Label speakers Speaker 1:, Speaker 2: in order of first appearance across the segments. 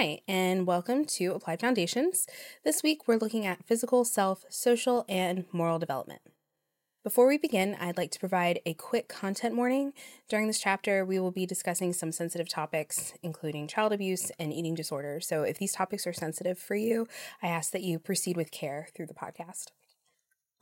Speaker 1: Hi, and welcome to Applied Foundations. This week we're looking at physical, self, social, and moral development. Before we begin, I'd like to provide a quick content warning. During this chapter, we will be discussing some sensitive topics, including child abuse and eating disorders. So, if these topics are sensitive for you, I ask that you proceed with care through the podcast.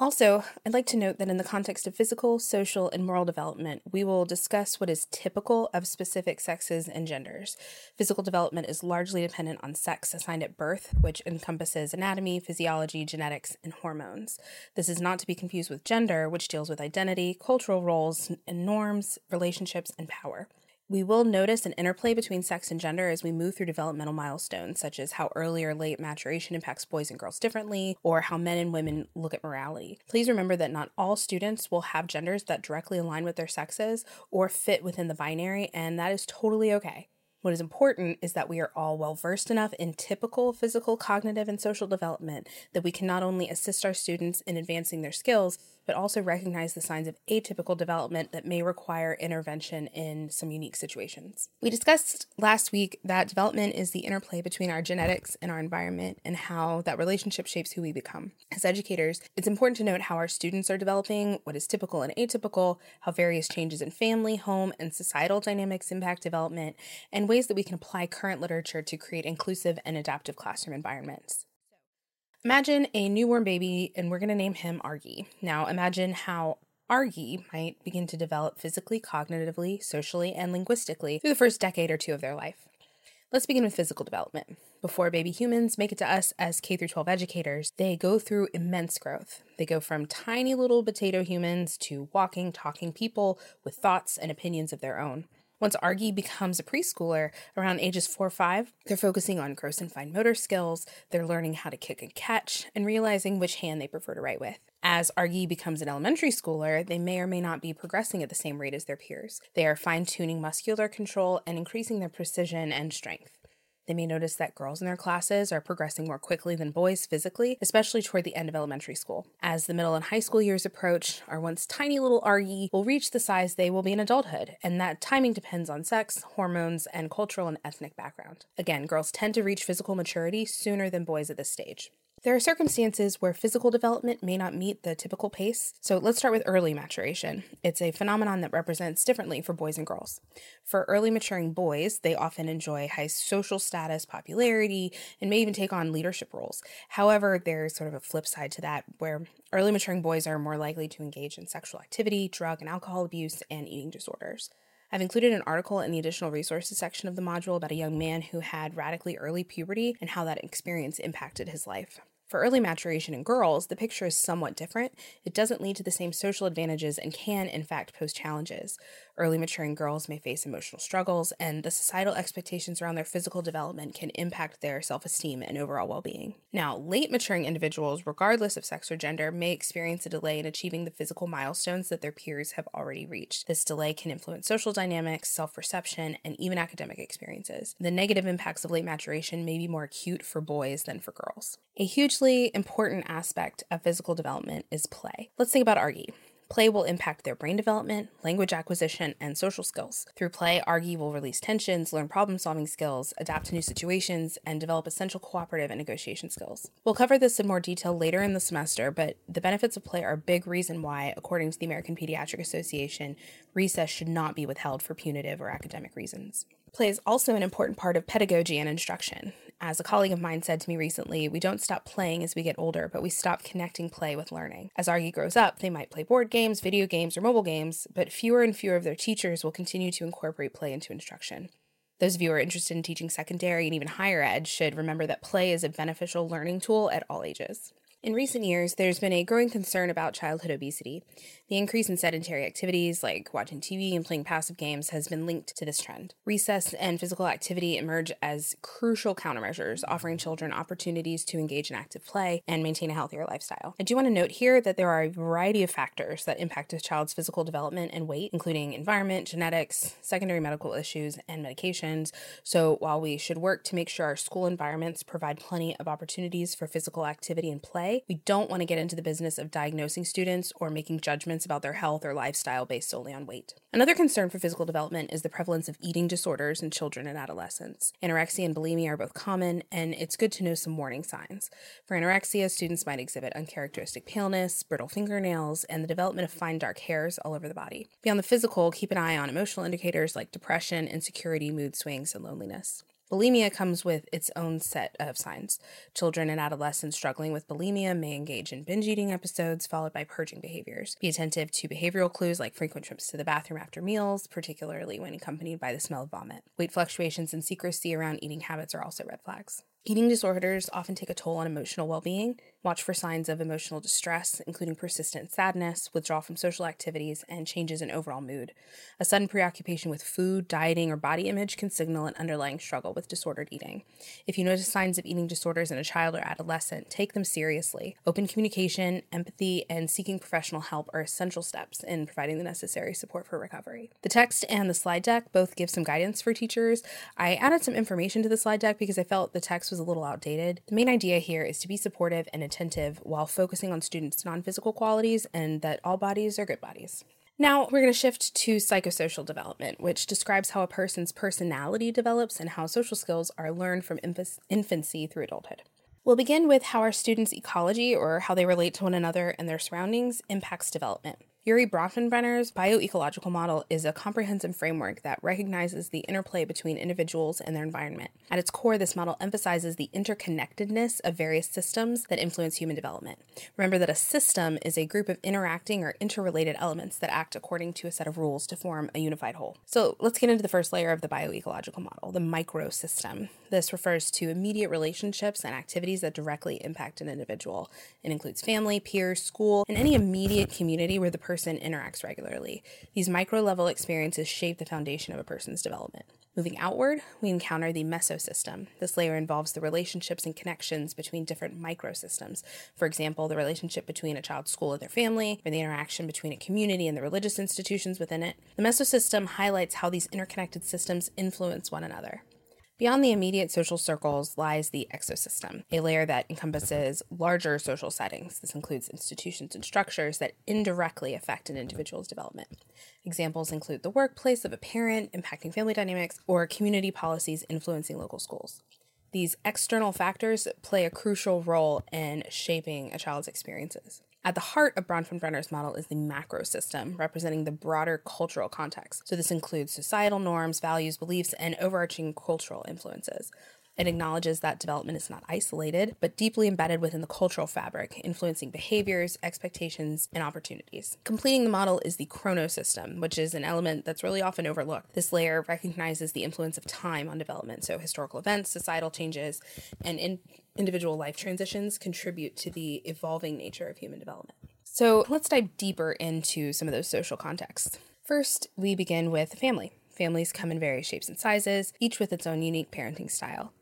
Speaker 1: Also, I'd like to note that in the context of physical, social, and moral development, we will discuss what is typical of specific sexes and genders. Physical development is largely dependent on sex assigned at birth, which encompasses anatomy, physiology, genetics, and hormones. This is not to be confused with gender, which deals with identity, cultural roles, and norms, relationships, and power. We will notice an interplay between sex and gender as we move through developmental milestones, such as how early or late maturation impacts boys and girls differently, or how men and women look at morality. Please remember that not all students will have genders that directly align with their sexes or fit within the binary, and that is totally okay. What is important is that we are all well versed enough in typical physical, cognitive, and social development that we can not only assist our students in advancing their skills, but also recognize the signs of atypical development that may require intervention in some unique situations. We discussed last week that development is the interplay between our genetics and our environment and how that relationship shapes who we become. As educators, it's important to note how our students are developing, what is typical and atypical, how various changes in family, home, and societal dynamics impact development, and ways that we can apply current literature to create inclusive and adaptive classroom environments. Imagine a newborn baby, and we're going to name him Argy. Now, imagine how Argy might begin to develop physically, cognitively, socially, and linguistically through the first decade or two of their life. Let's begin with physical development. Before baby humans make it to us as K 12 educators, they go through immense growth. They go from tiny little potato humans to walking, talking people with thoughts and opinions of their own. Once Argy becomes a preschooler around ages four or five, they're focusing on gross and fine motor skills, they're learning how to kick and catch, and realizing which hand they prefer to write with. As Argy becomes an elementary schooler, they may or may not be progressing at the same rate as their peers. They are fine tuning muscular control and increasing their precision and strength. They may notice that girls in their classes are progressing more quickly than boys physically, especially toward the end of elementary school. As the middle and high school years approach, our once tiny little Argy will reach the size they will be in adulthood, and that timing depends on sex, hormones, and cultural and ethnic background. Again, girls tend to reach physical maturity sooner than boys at this stage. There are circumstances where physical development may not meet the typical pace, so let's start with early maturation. It's a phenomenon that represents differently for boys and girls. For early maturing boys, they often enjoy high social status, popularity, and may even take on leadership roles. However, there's sort of a flip side to that where early maturing boys are more likely to engage in sexual activity, drug and alcohol abuse, and eating disorders. I've included an article in the additional resources section of the module about a young man who had radically early puberty and how that experience impacted his life. For early maturation in girls, the picture is somewhat different. It doesn't lead to the same social advantages and can, in fact, pose challenges. Early maturing girls may face emotional struggles, and the societal expectations around their physical development can impact their self esteem and overall well being. Now, late maturing individuals, regardless of sex or gender, may experience a delay in achieving the physical milestones that their peers have already reached. This delay can influence social dynamics, self perception, and even academic experiences. The negative impacts of late maturation may be more acute for boys than for girls. A hugely important aspect of physical development is play. Let's think about Argy. Play will impact their brain development, language acquisition, and social skills. Through play, Argy will release tensions, learn problem solving skills, adapt to new situations, and develop essential cooperative and negotiation skills. We'll cover this in more detail later in the semester, but the benefits of play are a big reason why, according to the American Pediatric Association, recess should not be withheld for punitive or academic reasons. Play is also an important part of pedagogy and instruction. As a colleague of mine said to me recently, we don't stop playing as we get older, but we stop connecting play with learning. As Argy grows up, they might play board games, video games, or mobile games, but fewer and fewer of their teachers will continue to incorporate play into instruction. Those of you who are interested in teaching secondary and even higher ed should remember that play is a beneficial learning tool at all ages. In recent years, there's been a growing concern about childhood obesity. The increase in sedentary activities like watching TV and playing passive games has been linked to this trend. Recess and physical activity emerge as crucial countermeasures, offering children opportunities to engage in active play and maintain a healthier lifestyle. I do want to note here that there are a variety of factors that impact a child's physical development and weight, including environment, genetics, secondary medical issues, and medications. So while we should work to make sure our school environments provide plenty of opportunities for physical activity and play, we don't want to get into the business of diagnosing students or making judgments about their health or lifestyle based solely on weight. Another concern for physical development is the prevalence of eating disorders in children and adolescents. Anorexia and bulimia are both common, and it's good to know some warning signs. For anorexia, students might exhibit uncharacteristic paleness, brittle fingernails, and the development of fine dark hairs all over the body. Beyond the physical, keep an eye on emotional indicators like depression, insecurity, mood swings, and loneliness. Bulimia comes with its own set of signs. Children and adolescents struggling with bulimia may engage in binge eating episodes followed by purging behaviors. Be attentive to behavioral clues like frequent trips to the bathroom after meals, particularly when accompanied by the smell of vomit. Weight fluctuations and secrecy around eating habits are also red flags. Eating disorders often take a toll on emotional well being. Watch for signs of emotional distress, including persistent sadness, withdrawal from social activities, and changes in overall mood. A sudden preoccupation with food, dieting, or body image can signal an underlying struggle with disordered eating. If you notice signs of eating disorders in a child or adolescent, take them seriously. Open communication, empathy, and seeking professional help are essential steps in providing the necessary support for recovery. The text and the slide deck both give some guidance for teachers. I added some information to the slide deck because I felt the text was a little outdated. The main idea here is to be supportive and attentive while focusing on students' non physical qualities and that all bodies are good bodies. Now, we're going to shift to psychosocial development, which describes how a person's personality develops and how social skills are learned from infancy through adulthood. We'll begin with how our students' ecology, or how they relate to one another and their surroundings, impacts development. Urie Bronfenbrenner's bioecological model is a comprehensive framework that recognizes the interplay between individuals and their environment. At its core, this model emphasizes the interconnectedness of various systems that influence human development. Remember that a system is a group of interacting or interrelated elements that act according to a set of rules to form a unified whole. So let's get into the first layer of the bioecological model, the microsystem. This refers to immediate relationships and activities that directly impact an individual. It includes family, peers, school, and any immediate community where the person person interacts regularly. These micro level experiences shape the foundation of a person's development. Moving outward, we encounter the mesosystem. This layer involves the relationships and connections between different microsystems. For example, the relationship between a child's school and their family, or the interaction between a community and the religious institutions within it. The mesosystem highlights how these interconnected systems influence one another. Beyond the immediate social circles lies the exosystem, a layer that encompasses larger social settings. This includes institutions and structures that indirectly affect an individual's development. Examples include the workplace of a parent impacting family dynamics or community policies influencing local schools. These external factors play a crucial role in shaping a child's experiences. At the heart of Bronfenbrenner's model is the macro system, representing the broader cultural context. So, this includes societal norms, values, beliefs, and overarching cultural influences. It acknowledges that development is not isolated, but deeply embedded within the cultural fabric, influencing behaviors, expectations, and opportunities. Completing the model is the chronosystem, which is an element that's really often overlooked. This layer recognizes the influence of time on development, so historical events, societal changes, and in individual life transitions contribute to the evolving nature of human development. So let's dive deeper into some of those social contexts. First, we begin with family. Families come in various shapes and sizes, each with its own unique parenting style.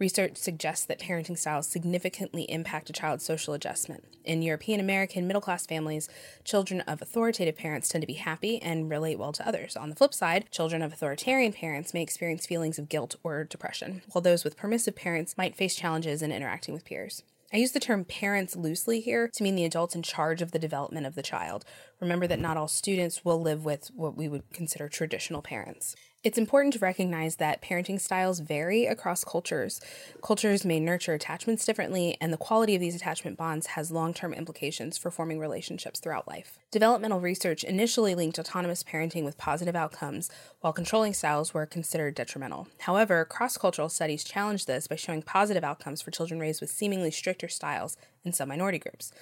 Speaker 1: Research suggests that parenting styles significantly impact a child's social adjustment. In European American middle class families, children of authoritative parents tend to be happy and relate well to others. On the flip side, children of authoritarian parents may experience feelings of guilt or depression, while those with permissive parents might face challenges in interacting with peers. I use the term parents loosely here to mean the adults in charge of the development of the child. Remember that not all students will live with what we would consider traditional parents. It's important to recognize that parenting styles vary across cultures. Cultures may nurture attachments differently, and the quality of these attachment bonds has long term implications for forming relationships throughout life. Developmental research initially linked autonomous parenting with positive outcomes, while controlling styles were considered detrimental. However, cross cultural studies challenged this by showing positive outcomes for children raised with seemingly stricter styles in some minority groups.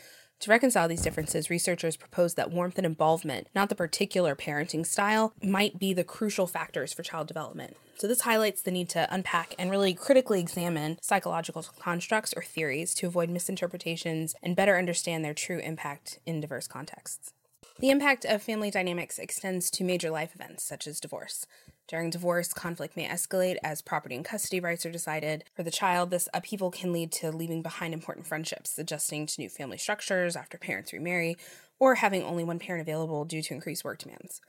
Speaker 1: To reconcile these differences, researchers propose that warmth and involvement, not the particular parenting style, might be the crucial factors for child development. So, this highlights the need to unpack and really critically examine psychological constructs or theories to avoid misinterpretations and better understand their true impact in diverse contexts. The impact of family dynamics extends to major life events such as divorce. During divorce, conflict may escalate as property and custody rights are decided. For the child, this upheaval can lead to leaving behind important friendships, adjusting to new family structures after parents remarry, or having only one parent available due to increased work demands.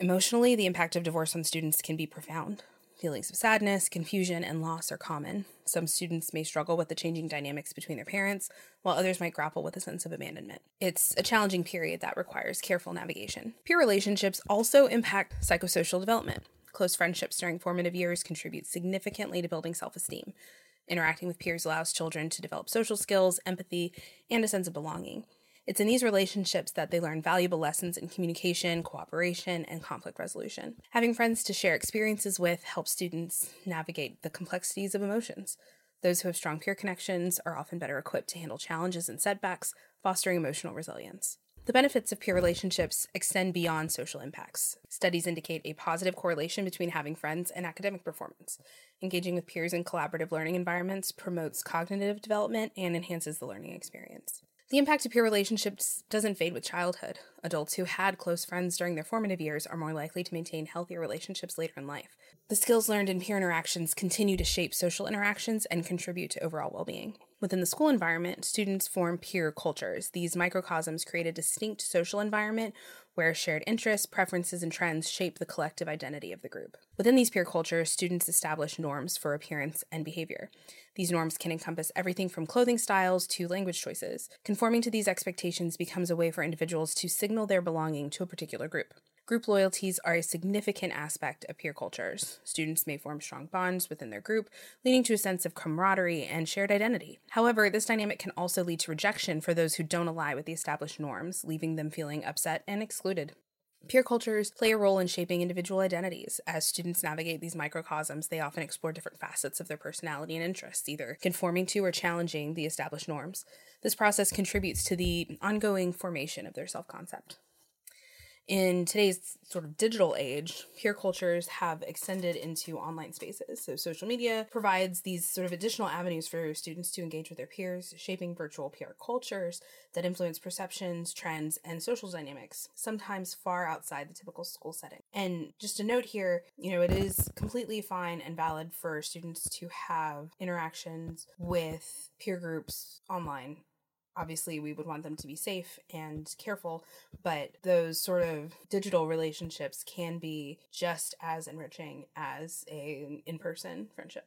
Speaker 1: Emotionally, the impact of divorce on students can be profound. Feelings of sadness, confusion, and loss are common. Some students may struggle with the changing dynamics between their parents, while others might grapple with a sense of abandonment. It's a challenging period that requires careful navigation. Peer relationships also impact psychosocial development. Close friendships during formative years contribute significantly to building self esteem. Interacting with peers allows children to develop social skills, empathy, and a sense of belonging. It's in these relationships that they learn valuable lessons in communication, cooperation, and conflict resolution. Having friends to share experiences with helps students navigate the complexities of emotions. Those who have strong peer connections are often better equipped to handle challenges and setbacks, fostering emotional resilience. The benefits of peer relationships extend beyond social impacts. Studies indicate a positive correlation between having friends and academic performance. Engaging with peers in collaborative learning environments promotes cognitive development and enhances the learning experience. The impact of peer relationships doesn't fade with childhood. Adults who had close friends during their formative years are more likely to maintain healthier relationships later in life. The skills learned in peer interactions continue to shape social interactions and contribute to overall well being. Within the school environment, students form peer cultures. These microcosms create a distinct social environment where shared interests, preferences, and trends shape the collective identity of the group. Within these peer cultures, students establish norms for appearance and behavior. These norms can encompass everything from clothing styles to language choices. Conforming to these expectations becomes a way for individuals to signal their belonging to a particular group. Group loyalties are a significant aspect of peer cultures. Students may form strong bonds within their group, leading to a sense of camaraderie and shared identity. However, this dynamic can also lead to rejection for those who don't ally with the established norms, leaving them feeling upset and excluded. Peer cultures play a role in shaping individual identities. As students navigate these microcosms, they often explore different facets of their personality and interests, either conforming to or challenging the established norms. This process contributes to the ongoing formation of their self concept in today's sort of digital age, peer cultures have extended into online spaces. So, social media provides these sort of additional avenues for students to engage with their peers, shaping virtual peer cultures that influence perceptions, trends, and social dynamics, sometimes far outside the typical school setting. And just a note here, you know, it is completely fine and valid for students to have interactions with peer groups online obviously we would want them to be safe and careful but those sort of digital relationships can be just as enriching as a in-person friendship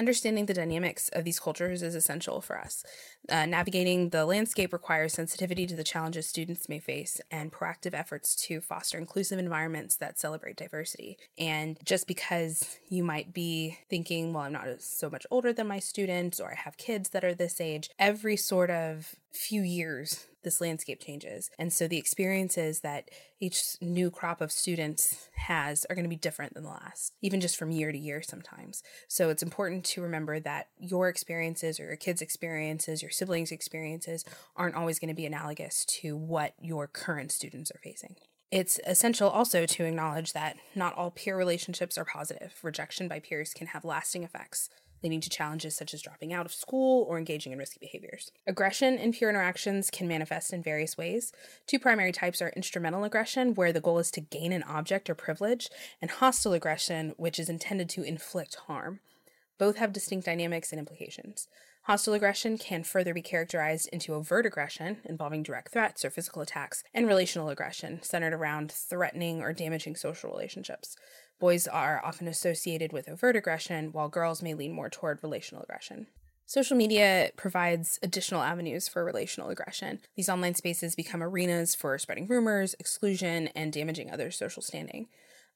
Speaker 1: Understanding the dynamics of these cultures is essential for us. Uh, navigating the landscape requires sensitivity to the challenges students may face and proactive efforts to foster inclusive environments that celebrate diversity. And just because you might be thinking, well, I'm not so much older than my students, or I have kids that are this age, every sort of few years this landscape changes. And so the experiences that each new crop of students has are going to be different than the last, even just from year to year sometimes. So it's important to remember that your experiences or your kids' experiences, your siblings' experiences aren't always going to be analogous to what your current students are facing. It's essential also to acknowledge that not all peer relationships are positive. Rejection by peers can have lasting effects leading to challenges such as dropping out of school or engaging in risky behaviors. Aggression in peer interactions can manifest in various ways. Two primary types are instrumental aggression, where the goal is to gain an object or privilege, and hostile aggression, which is intended to inflict harm. Both have distinct dynamics and implications. Hostile aggression can further be characterized into overt aggression, involving direct threats or physical attacks, and relational aggression, centered around threatening or damaging social relationships. Boys are often associated with overt aggression, while girls may lean more toward relational aggression. Social media provides additional avenues for relational aggression. These online spaces become arenas for spreading rumors, exclusion, and damaging others' social standing.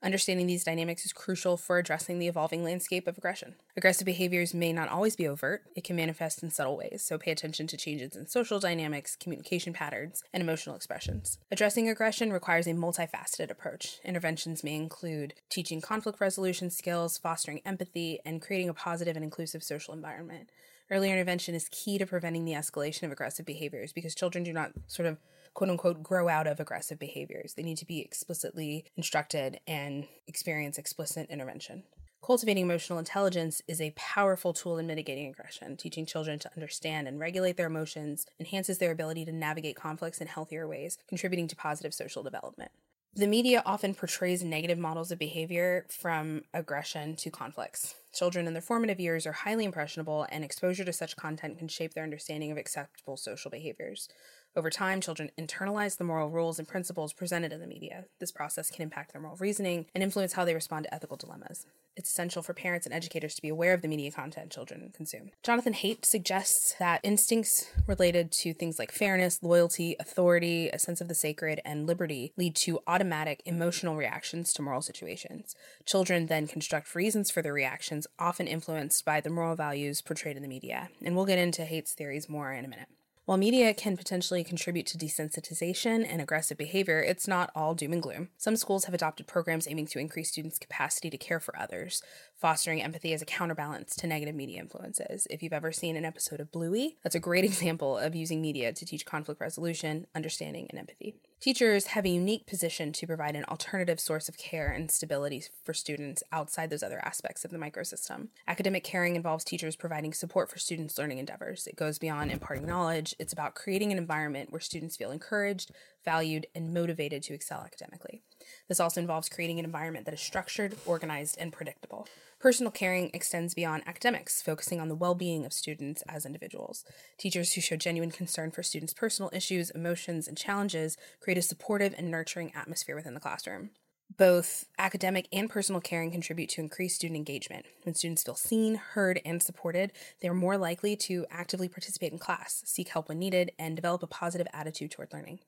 Speaker 1: Understanding these dynamics is crucial for addressing the evolving landscape of aggression. Aggressive behaviors may not always be overt, it can manifest in subtle ways, so pay attention to changes in social dynamics, communication patterns, and emotional expressions. Addressing aggression requires a multifaceted approach. Interventions may include teaching conflict resolution skills, fostering empathy, and creating a positive and inclusive social environment. Early intervention is key to preventing the escalation of aggressive behaviors because children do not sort of quote unquote grow out of aggressive behaviors. They need to be explicitly instructed and experience explicit intervention. Cultivating emotional intelligence is a powerful tool in mitigating aggression. Teaching children to understand and regulate their emotions enhances their ability to navigate conflicts in healthier ways, contributing to positive social development. The media often portrays negative models of behavior from aggression to conflicts. Children in their formative years are highly impressionable, and exposure to such content can shape their understanding of acceptable social behaviors. Over time, children internalize the moral rules and principles presented in the media. This process can impact their moral reasoning and influence how they respond to ethical dilemmas. It's essential for parents and educators to be aware of the media content children consume. Jonathan Haidt suggests that instincts related to things like fairness, loyalty, authority, a sense of the sacred, and liberty lead to automatic emotional reactions to moral situations. Children then construct reasons for their reactions, often influenced by the moral values portrayed in the media. And we'll get into Haidt's theories more in a minute. While media can potentially contribute to desensitization and aggressive behavior, it's not all doom and gloom. Some schools have adopted programs aiming to increase students' capacity to care for others, fostering empathy as a counterbalance to negative media influences. If you've ever seen an episode of Bluey, that's a great example of using media to teach conflict resolution, understanding, and empathy. Teachers have a unique position to provide an alternative source of care and stability for students outside those other aspects of the microsystem. Academic caring involves teachers providing support for students' learning endeavors. It goes beyond imparting knowledge, it's about creating an environment where students feel encouraged, valued, and motivated to excel academically. This also involves creating an environment that is structured, organized, and predictable. Personal caring extends beyond academics, focusing on the well being of students as individuals. Teachers who show genuine concern for students' personal issues, emotions, and challenges create a supportive and nurturing atmosphere within the classroom. Both academic and personal caring contribute to increased student engagement. When students feel seen, heard, and supported, they are more likely to actively participate in class, seek help when needed, and develop a positive attitude toward learning.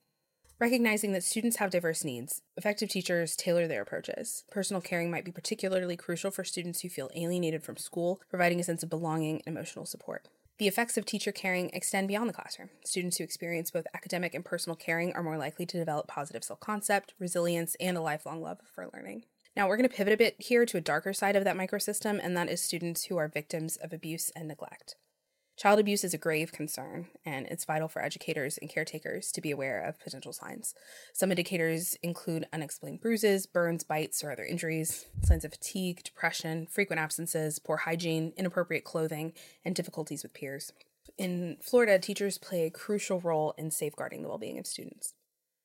Speaker 1: Recognizing that students have diverse needs, effective teachers tailor their approaches. Personal caring might be particularly crucial for students who feel alienated from school, providing a sense of belonging and emotional support. The effects of teacher caring extend beyond the classroom. Students who experience both academic and personal caring are more likely to develop positive self concept, resilience, and a lifelong love for learning. Now, we're going to pivot a bit here to a darker side of that microsystem, and that is students who are victims of abuse and neglect. Child abuse is a grave concern, and it's vital for educators and caretakers to be aware of potential signs. Some indicators include unexplained bruises, burns, bites, or other injuries, signs of fatigue, depression, frequent absences, poor hygiene, inappropriate clothing, and difficulties with peers. In Florida, teachers play a crucial role in safeguarding the well being of students.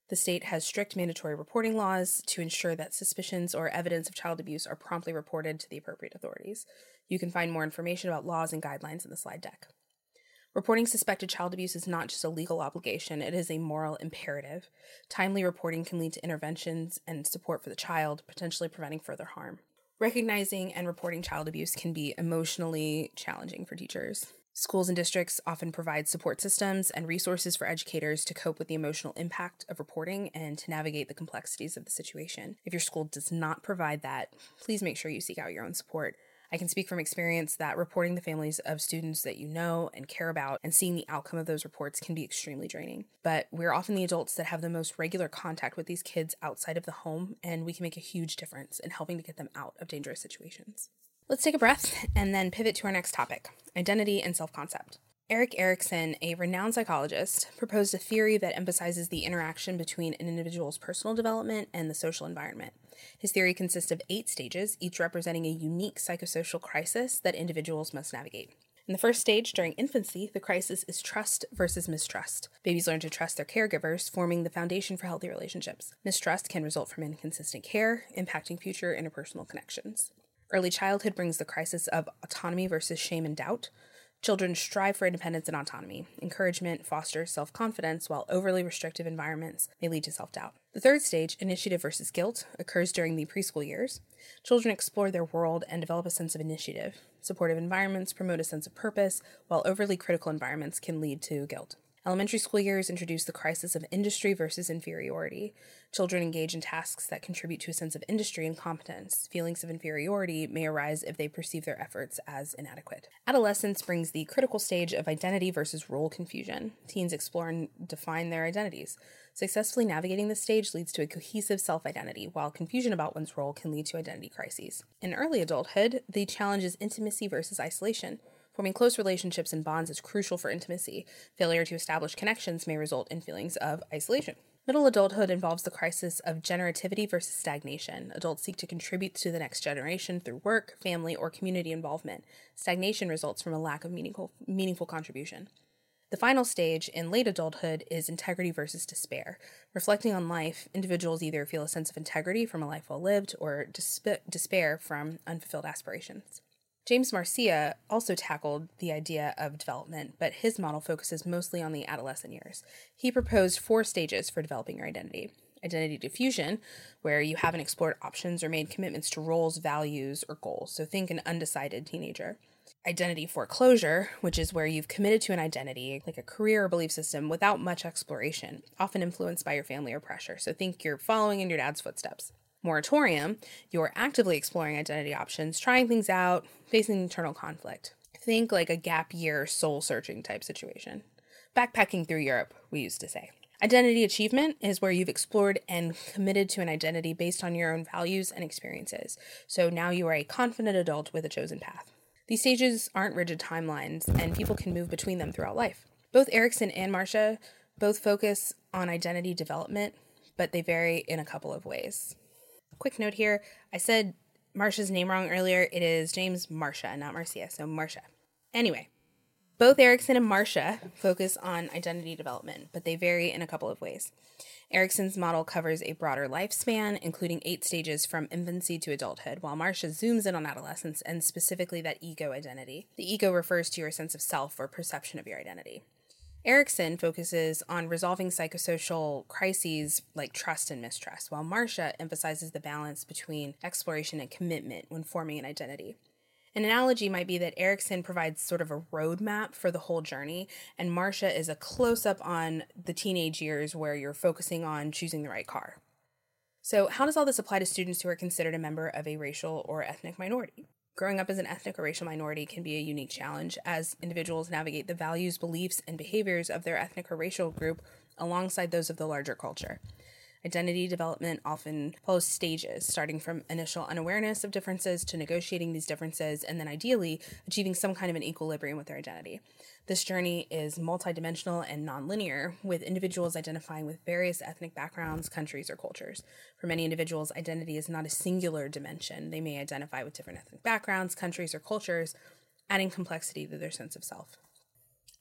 Speaker 1: The state has strict mandatory reporting laws to ensure that suspicions or evidence of child abuse are promptly reported to the appropriate authorities. You can find more information about laws and guidelines in the slide deck. Reporting suspected child abuse is not just a legal obligation, it is a moral imperative. Timely reporting can lead to interventions and support for the child, potentially preventing further harm. Recognizing and reporting child abuse can be emotionally challenging for teachers. Schools and districts often provide support systems and resources for educators to cope with the emotional impact of reporting and to navigate the complexities of the situation. If your school does not provide that, please make sure you seek out your own support. I can speak from experience that reporting the families of students that you know and care about and seeing the outcome of those reports can be extremely draining. But we're often the adults that have the most regular contact with these kids outside of the home, and we can make a huge difference in helping to get them out of dangerous situations. Let's take a breath and then pivot to our next topic identity and self concept. Erik Erikson, a renowned psychologist, proposed a theory that emphasizes the interaction between an individual's personal development and the social environment. His theory consists of eight stages, each representing a unique psychosocial crisis that individuals must navigate. In the first stage, during infancy, the crisis is trust versus mistrust. Babies learn to trust their caregivers, forming the foundation for healthy relationships. Mistrust can result from inconsistent care, impacting future interpersonal connections. Early childhood brings the crisis of autonomy versus shame and doubt. Children strive for independence and autonomy. Encouragement fosters self confidence, while overly restrictive environments may lead to self doubt. The third stage, initiative versus guilt, occurs during the preschool years. Children explore their world and develop a sense of initiative. Supportive environments promote a sense of purpose, while overly critical environments can lead to guilt. Elementary school years introduce the crisis of industry versus inferiority. Children engage in tasks that contribute to a sense of industry and competence. Feelings of inferiority may arise if they perceive their efforts as inadequate. Adolescence brings the critical stage of identity versus role confusion. Teens explore and define their identities. Successfully navigating this stage leads to a cohesive self identity, while confusion about one's role can lead to identity crises. In early adulthood, the challenge is intimacy versus isolation. Forming close relationships and bonds is crucial for intimacy. Failure to establish connections may result in feelings of isolation. Middle adulthood involves the crisis of generativity versus stagnation. Adults seek to contribute to the next generation through work, family, or community involvement. Stagnation results from a lack of meaningful, meaningful contribution. The final stage in late adulthood is integrity versus despair. Reflecting on life, individuals either feel a sense of integrity from a life well lived or despair from unfulfilled aspirations. James Marcia also tackled the idea of development, but his model focuses mostly on the adolescent years. He proposed four stages for developing your identity identity diffusion, where you haven't explored options or made commitments to roles, values, or goals. So think an undecided teenager. Identity foreclosure, which is where you've committed to an identity, like a career or belief system, without much exploration, often influenced by your family or pressure. So think you're following in your dad's footsteps moratorium, you're actively exploring identity options, trying things out, facing internal conflict. Think like a gap year soul searching type situation. Backpacking through Europe, we used to say. Identity achievement is where you've explored and committed to an identity based on your own values and experiences. So now you are a confident adult with a chosen path. These stages aren't rigid timelines, and people can move between them throughout life. Both Erikson and Marcia both focus on identity development, but they vary in a couple of ways quick note here I said Marcia's name wrong earlier. It is James Marcia, not Marcia. So Marcia. Anyway, both Erikson and Marcia focus on identity development, but they vary in a couple of ways. Erikson's model covers a broader lifespan, including eight stages from infancy to adulthood, while Marcia zooms in on adolescence and specifically that ego identity. The ego refers to your sense of self or perception of your identity. Erikson focuses on resolving psychosocial crises like trust and mistrust, while Marcia emphasizes the balance between exploration and commitment when forming an identity. An analogy might be that Erikson provides sort of a roadmap for the whole journey, and Marcia is a close up on the teenage years where you're focusing on choosing the right car. So, how does all this apply to students who are considered a member of a racial or ethnic minority? Growing up as an ethnic or racial minority can be a unique challenge as individuals navigate the values, beliefs, and behaviors of their ethnic or racial group alongside those of the larger culture. Identity development often follows stages, starting from initial unawareness of differences to negotiating these differences, and then ideally achieving some kind of an equilibrium with their identity. This journey is multidimensional and nonlinear, with individuals identifying with various ethnic backgrounds, countries, or cultures. For many individuals, identity is not a singular dimension. They may identify with different ethnic backgrounds, countries, or cultures, adding complexity to their sense of self.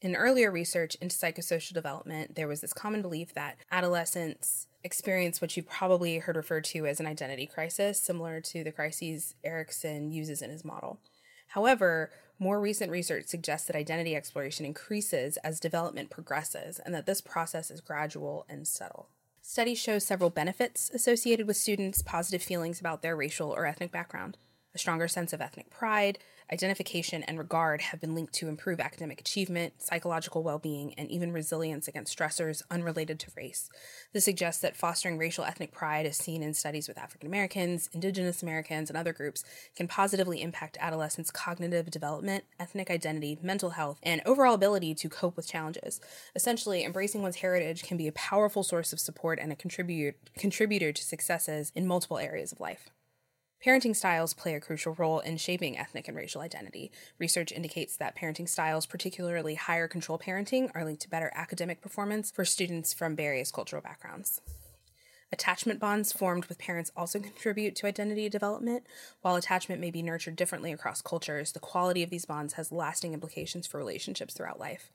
Speaker 1: In earlier research into psychosocial development, there was this common belief that adolescents experience what you've probably heard referred to as an identity crisis, similar to the crises Erikson uses in his model. However, more recent research suggests that identity exploration increases as development progresses and that this process is gradual and subtle. Studies show several benefits associated with students' positive feelings about their racial or ethnic background a stronger sense of ethnic pride, identification, and regard have been linked to improve academic achievement, psychological well being, and even resilience against stressors unrelated to race. This suggests that fostering racial ethnic pride, as seen in studies with African Americans, Indigenous Americans, and other groups, can positively impact adolescents' cognitive development, ethnic identity, mental health, and overall ability to cope with challenges. Essentially, embracing one's heritage can be a powerful source of support and a contributor, contributor to successes in multiple areas of life. Parenting styles play a crucial role in shaping ethnic and racial identity. Research indicates that parenting styles, particularly higher control parenting, are linked to better academic performance for students from various cultural backgrounds. Attachment bonds formed with parents also contribute to identity development. While attachment may be nurtured differently across cultures, the quality of these bonds has lasting implications for relationships throughout life.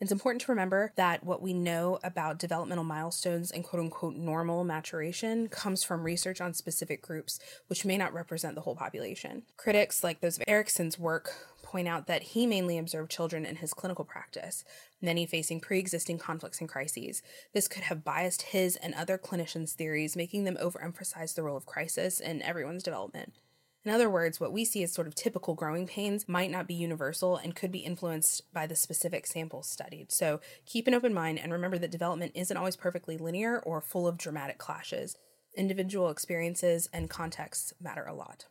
Speaker 1: It's important to remember that what we know about developmental milestones and quote unquote normal maturation comes from research on specific groups, which may not represent the whole population. Critics, like those of Erikson's work, point out that he mainly observed children in his clinical practice, many facing pre existing conflicts and crises. This could have biased his and other clinicians' theories, making them overemphasize the role of crisis in everyone's development. In other words, what we see as sort of typical growing pains might not be universal and could be influenced by the specific samples studied. So keep an open mind and remember that development isn't always perfectly linear or full of dramatic clashes. Individual experiences and contexts matter a lot.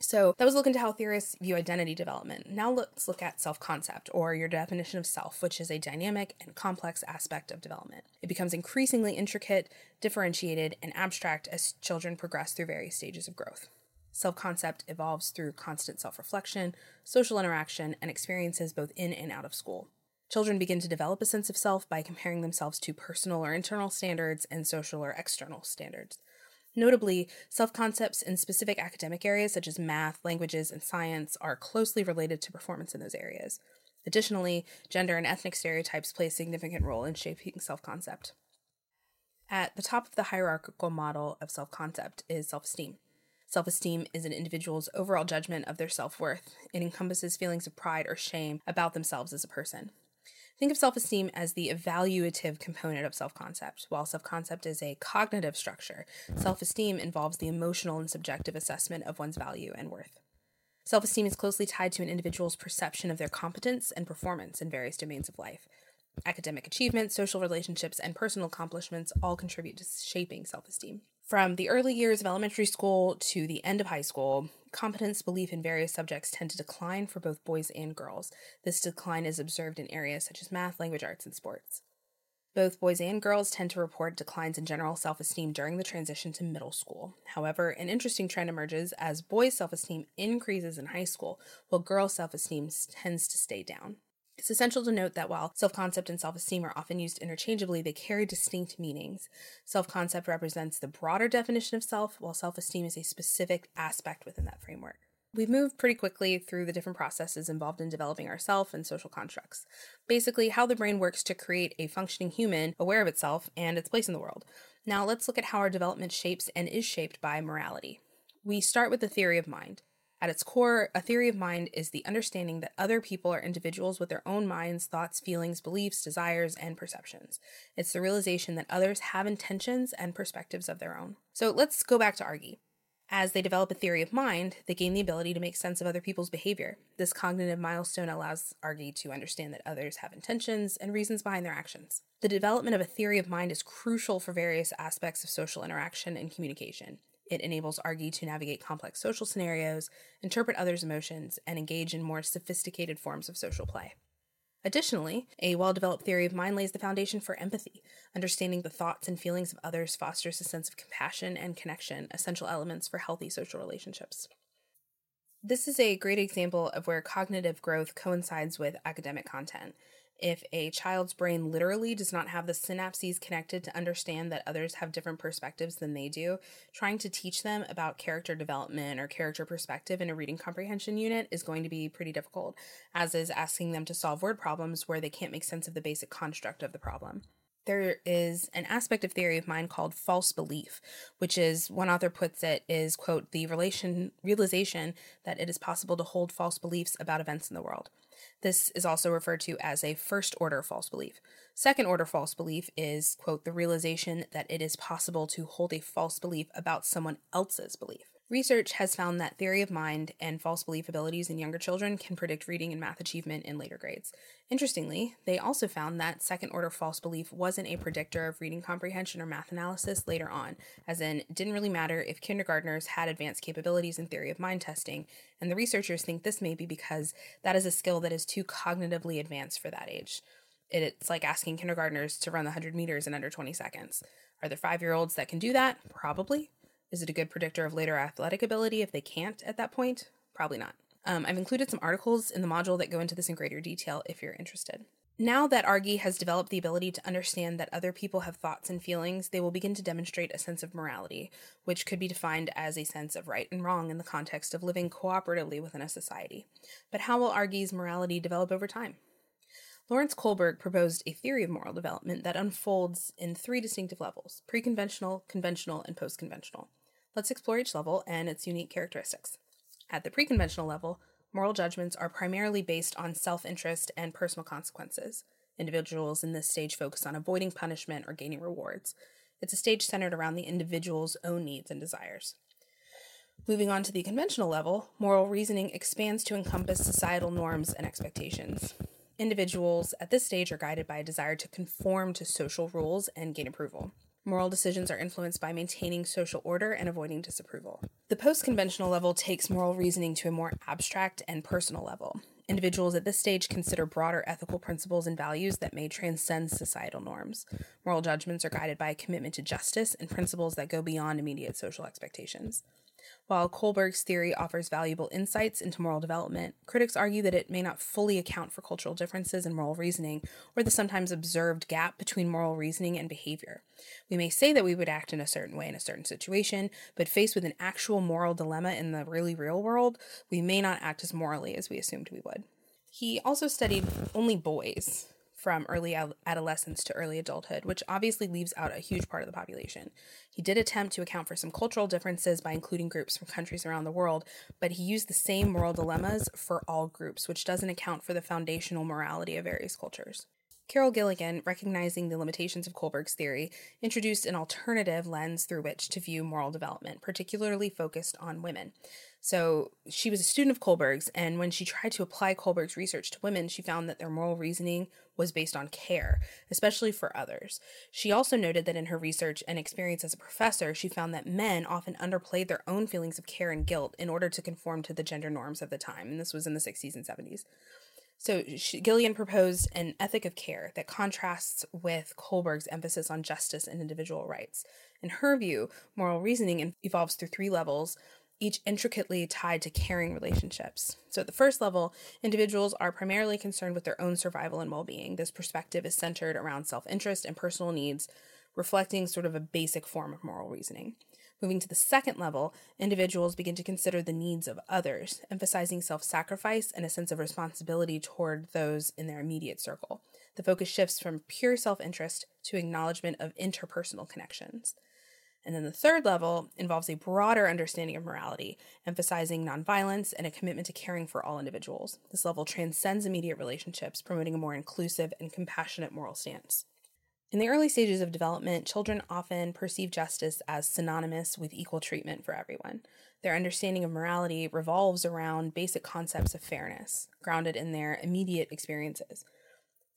Speaker 1: So that was looking to how theorists view identity development. Now let's look at self concept, or your definition of self, which is a dynamic and complex aspect of development. It becomes increasingly intricate, differentiated, and abstract as children progress through various stages of growth. Self concept evolves through constant self reflection, social interaction, and experiences both in and out of school. Children begin to develop a sense of self by comparing themselves to personal or internal standards and social or external standards. Notably, self concepts in specific academic areas such as math, languages, and science are closely related to performance in those areas. Additionally, gender and ethnic stereotypes play a significant role in shaping self concept. At the top of the hierarchical model of self concept is self esteem. Self esteem is an individual's overall judgment of their self worth. It encompasses feelings of pride or shame about themselves as a person. Think of self esteem as the evaluative component of self concept. While self concept is a cognitive structure, self esteem involves the emotional and subjective assessment of one's value and worth. Self esteem is closely tied to an individual's perception of their competence and performance in various domains of life. Academic achievement, social relationships, and personal accomplishments all contribute to shaping self esteem. From the early years of elementary school to the end of high school, competence belief in various subjects tend to decline for both boys and girls. This decline is observed in areas such as math, language arts, and sports. Both boys and girls tend to report declines in general self esteem during the transition to middle school. However, an interesting trend emerges as boys' self esteem increases in high school, while girls' self esteem tends to stay down. It's essential to note that while self concept and self esteem are often used interchangeably, they carry distinct meanings. Self concept represents the broader definition of self, while self esteem is a specific aspect within that framework. We've moved pretty quickly through the different processes involved in developing ourself and social constructs. Basically, how the brain works to create a functioning human aware of itself and its place in the world. Now, let's look at how our development shapes and is shaped by morality. We start with the theory of mind. At its core, a theory of mind is the understanding that other people are individuals with their own minds, thoughts, feelings, beliefs, desires, and perceptions. It's the realization that others have intentions and perspectives of their own. So let's go back to Argy. As they develop a theory of mind, they gain the ability to make sense of other people's behavior. This cognitive milestone allows Argy to understand that others have intentions and reasons behind their actions. The development of a theory of mind is crucial for various aspects of social interaction and communication. It enables Argy to navigate complex social scenarios, interpret others' emotions, and engage in more sophisticated forms of social play. Additionally, a well developed theory of mind lays the foundation for empathy. Understanding the thoughts and feelings of others fosters a sense of compassion and connection, essential elements for healthy social relationships. This is a great example of where cognitive growth coincides with academic content if a child's brain literally does not have the synapses connected to understand that others have different perspectives than they do, trying to teach them about character development or character perspective in a reading comprehension unit is going to be pretty difficult, as is asking them to solve word problems where they can't make sense of the basic construct of the problem there is an aspect of theory of mind called false belief, which is one author puts it is quote the relation realization that it is possible to hold false beliefs about events in the world. This is also referred to as a first order false belief. Second order false belief is, quote, the realization that it is possible to hold a false belief about someone else's belief. Research has found that theory of mind and false belief abilities in younger children can predict reading and math achievement in later grades. Interestingly, they also found that second order false belief wasn't a predictor of reading comprehension or math analysis later on, as in, didn't really matter if kindergartners had advanced capabilities in theory of mind testing, and the researchers think this may be because that is a skill that is too cognitively advanced for that age. It's like asking kindergartners to run the 100 meters in under 20 seconds. Are there five year olds that can do that? Probably. Is it a good predictor of later athletic ability if they can't at that point? Probably not. Um, I've included some articles in the module that go into this in greater detail if you're interested. Now that Argy has developed the ability to understand that other people have thoughts and feelings, they will begin to demonstrate a sense of morality, which could be defined as a sense of right and wrong in the context of living cooperatively within a society. But how will Argy's morality develop over time? Lawrence Kohlberg proposed a theory of moral development that unfolds in three distinctive levels pre conventional, and post conventional. Let's explore each level and its unique characteristics. At the pre-conventional level, moral judgments are primarily based on self-interest and personal consequences. Individuals in this stage focus on avoiding punishment or gaining rewards. It's a stage centered around the individual's own needs and desires. Moving on to the conventional level, moral reasoning expands to encompass societal norms and expectations. Individuals at this stage are guided by a desire to conform to social rules and gain approval. Moral decisions are influenced by maintaining social order and avoiding disapproval. The post conventional level takes moral reasoning to a more abstract and personal level. Individuals at this stage consider broader ethical principles and values that may transcend societal norms. Moral judgments are guided by a commitment to justice and principles that go beyond immediate social expectations. While Kohlberg's theory offers valuable insights into moral development, critics argue that it may not fully account for cultural differences in moral reasoning or the sometimes observed gap between moral reasoning and behavior. We may say that we would act in a certain way in a certain situation, but faced with an actual moral dilemma in the really real world, we may not act as morally as we assumed we would. He also studied only boys from early adolescence to early adulthood, which obviously leaves out a huge part of the population. He did attempt to account for some cultural differences by including groups from countries around the world, but he used the same moral dilemmas for all groups, which doesn't account for the foundational morality of various cultures. Carol Gilligan, recognizing the limitations of Kohlberg's theory, introduced an alternative lens through which to view moral development, particularly focused on women. So she was a student of Kohlberg's, and when she tried to apply Kohlberg's research to women, she found that their moral reasoning was based on care, especially for others. She also noted that in her research and experience as a professor, she found that men often underplayed their own feelings of care and guilt in order to conform to the gender norms of the time, and this was in the 60s and 70s. So she, Gilligan proposed an ethic of care that contrasts with Kohlberg's emphasis on justice and individual rights. In her view, moral reasoning evolves through three levels, each intricately tied to caring relationships. So, at the first level, individuals are primarily concerned with their own survival and well being. This perspective is centered around self interest and personal needs, reflecting sort of a basic form of moral reasoning. Moving to the second level, individuals begin to consider the needs of others, emphasizing self sacrifice and a sense of responsibility toward those in their immediate circle. The focus shifts from pure self interest to acknowledgement of interpersonal connections. And then the third level involves a broader understanding of morality, emphasizing nonviolence and a commitment to caring for all individuals. This level transcends immediate relationships, promoting a more inclusive and compassionate moral stance. In the early stages of development, children often perceive justice as synonymous with equal treatment for everyone. Their understanding of morality revolves around basic concepts of fairness, grounded in their immediate experiences.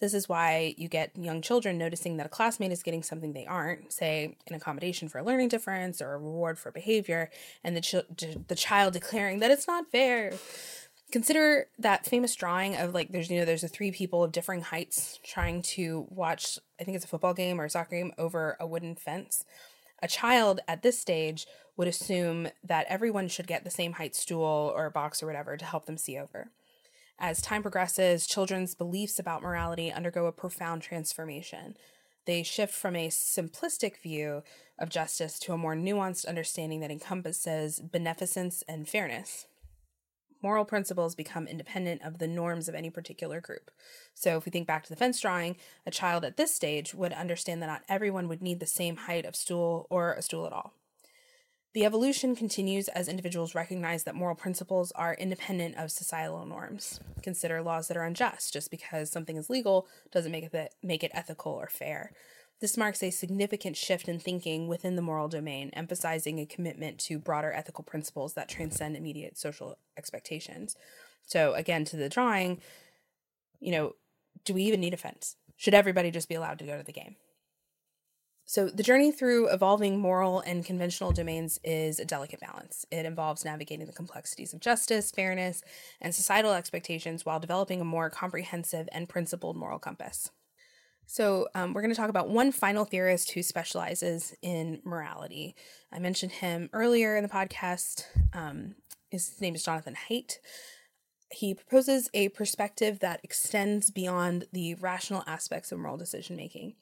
Speaker 1: This is why you get young children noticing that a classmate is getting something they aren't, say an accommodation for a learning difference or a reward for behavior, and the, ch- the child declaring that it's not fair. Consider that famous drawing of like there's you know there's a three people of differing heights trying to watch i think it's a football game or a soccer game over a wooden fence. A child at this stage would assume that everyone should get the same height stool or box or whatever to help them see over as time progresses children's beliefs about morality undergo a profound transformation they shift from a simplistic view of justice to a more nuanced understanding that encompasses beneficence and fairness moral principles become independent of the norms of any particular group. So, if we think back to the fence drawing, a child at this stage would understand that not everyone would need the same height of stool or a stool at all. The evolution continues as individuals recognize that moral principles are independent of societal norms. Consider laws that are unjust. Just because something is legal doesn't make it, make it ethical or fair. This marks a significant shift in thinking within the moral domain, emphasizing a commitment to broader ethical principles that transcend immediate social expectations. So, again, to the drawing, you know, do we even need a fence? Should everybody just be allowed to go to the game? So, the journey through evolving moral and conventional domains is a delicate balance. It involves navigating the complexities of justice, fairness, and societal expectations while developing a more comprehensive and principled moral compass. So, um, we're going to talk about one final theorist who specializes in morality. I mentioned him earlier in the podcast. Um, his name is Jonathan Haidt. He proposes a perspective that extends beyond the rational aspects of moral decision making.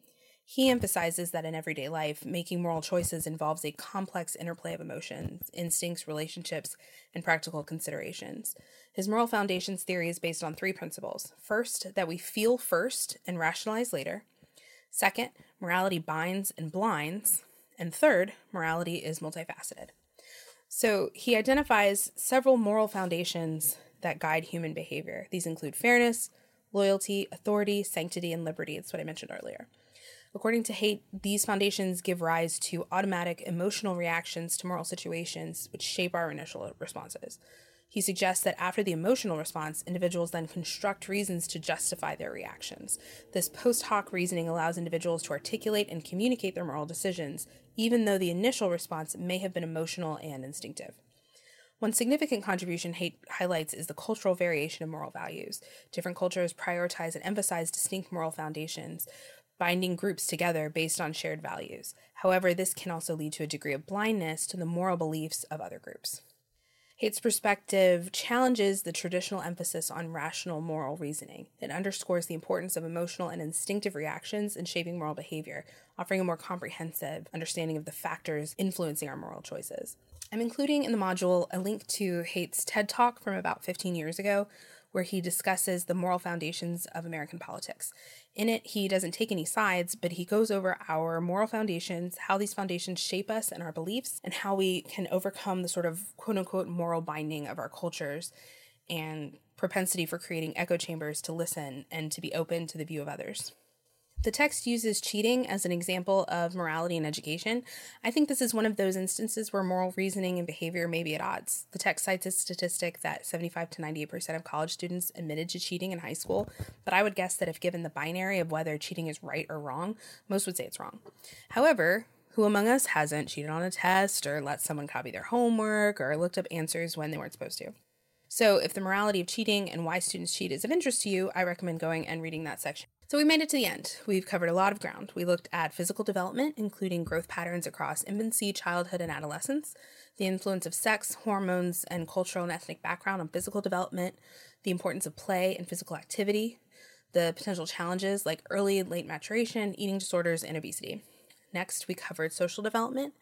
Speaker 1: He emphasizes that in everyday life, making moral choices involves a complex interplay of emotions, instincts, relationships, and practical considerations. His moral foundations theory is based on three principles. First, that we feel first and rationalize later. Second, morality binds and blinds. And third, morality is multifaceted. So he identifies several moral foundations that guide human behavior. These include fairness, loyalty, authority, sanctity, and liberty. That's what I mentioned earlier. According to Haidt, these foundations give rise to automatic emotional reactions to moral situations, which shape our initial responses. He suggests that after the emotional response, individuals then construct reasons to justify their reactions. This post hoc reasoning allows individuals to articulate and communicate their moral decisions, even though the initial response may have been emotional and instinctive. One significant contribution Haidt highlights is the cultural variation of moral values. Different cultures prioritize and emphasize distinct moral foundations, binding groups together based on shared values. However, this can also lead to a degree of blindness to the moral beliefs of other groups. Haidt's perspective challenges the traditional emphasis on rational moral reasoning. It underscores the importance of emotional and instinctive reactions in shaping moral behavior, offering a more comprehensive understanding of the factors influencing our moral choices. I'm including in the module a link to Haidt's TED Talk from about 15 years ago, where he discusses the moral foundations of American politics. In it, he doesn't take any sides, but he goes over our moral foundations, how these foundations shape us and our beliefs, and how we can overcome the sort of quote unquote moral binding of our cultures and propensity for creating echo chambers to listen and to be open to the view of others. The text uses cheating as an example of morality in education. I think this is one of those instances where moral reasoning and behavior may be at odds. The text cites a statistic that 75 to 98% of college students admitted to cheating in high school, but I would guess that if given the binary of whether cheating is right or wrong, most would say it's wrong. However, who among us hasn't cheated on a test or let someone copy their homework or looked up answers when they weren't supposed to? So, if the morality of cheating and why students cheat is of interest to you, I recommend going and reading that section. So, we made it to the end. We've covered a lot of ground. We looked at physical development, including growth patterns across infancy, childhood, and adolescence, the influence of sex, hormones, and cultural and ethnic background on physical development, the importance of play and physical activity, the potential challenges like early and late maturation, eating disorders, and obesity. Next, we covered social development,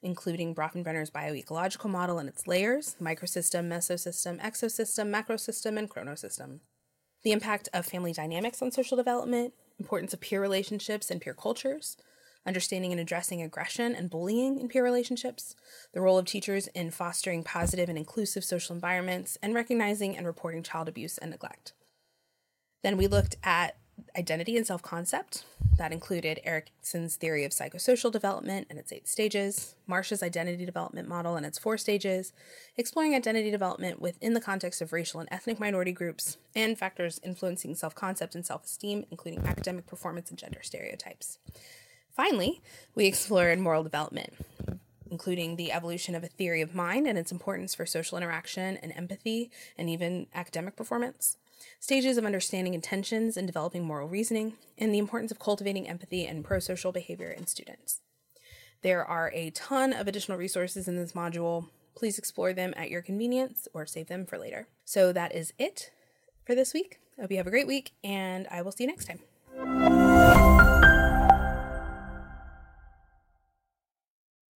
Speaker 1: including Bronfenbrenner's bioecological model and its layers microsystem, mesosystem, exosystem, macrosystem, and chronosystem. The impact of family dynamics on social development, importance of peer relationships and peer cultures, understanding and addressing aggression and bullying in peer relationships, the role of teachers in fostering positive and inclusive social environments, and recognizing and reporting child abuse and neglect. Then we looked at identity and self concept. That included Erikson's theory of psychosocial development and its eight stages, Marcia's identity development model and its four stages, exploring identity development within the context of racial and ethnic minority groups, and factors influencing self concept and self esteem, including academic performance and gender stereotypes. Finally, we explored moral development, including the evolution of a theory of mind and its importance for social interaction and empathy, and even academic performance stages of understanding intentions and developing moral reasoning, and the importance of cultivating empathy and pro social behavior in students. There are a ton of additional resources in this module. Please explore them at your convenience or save them for later. So that is it for this week. I hope you have a great week, and I will see you next time.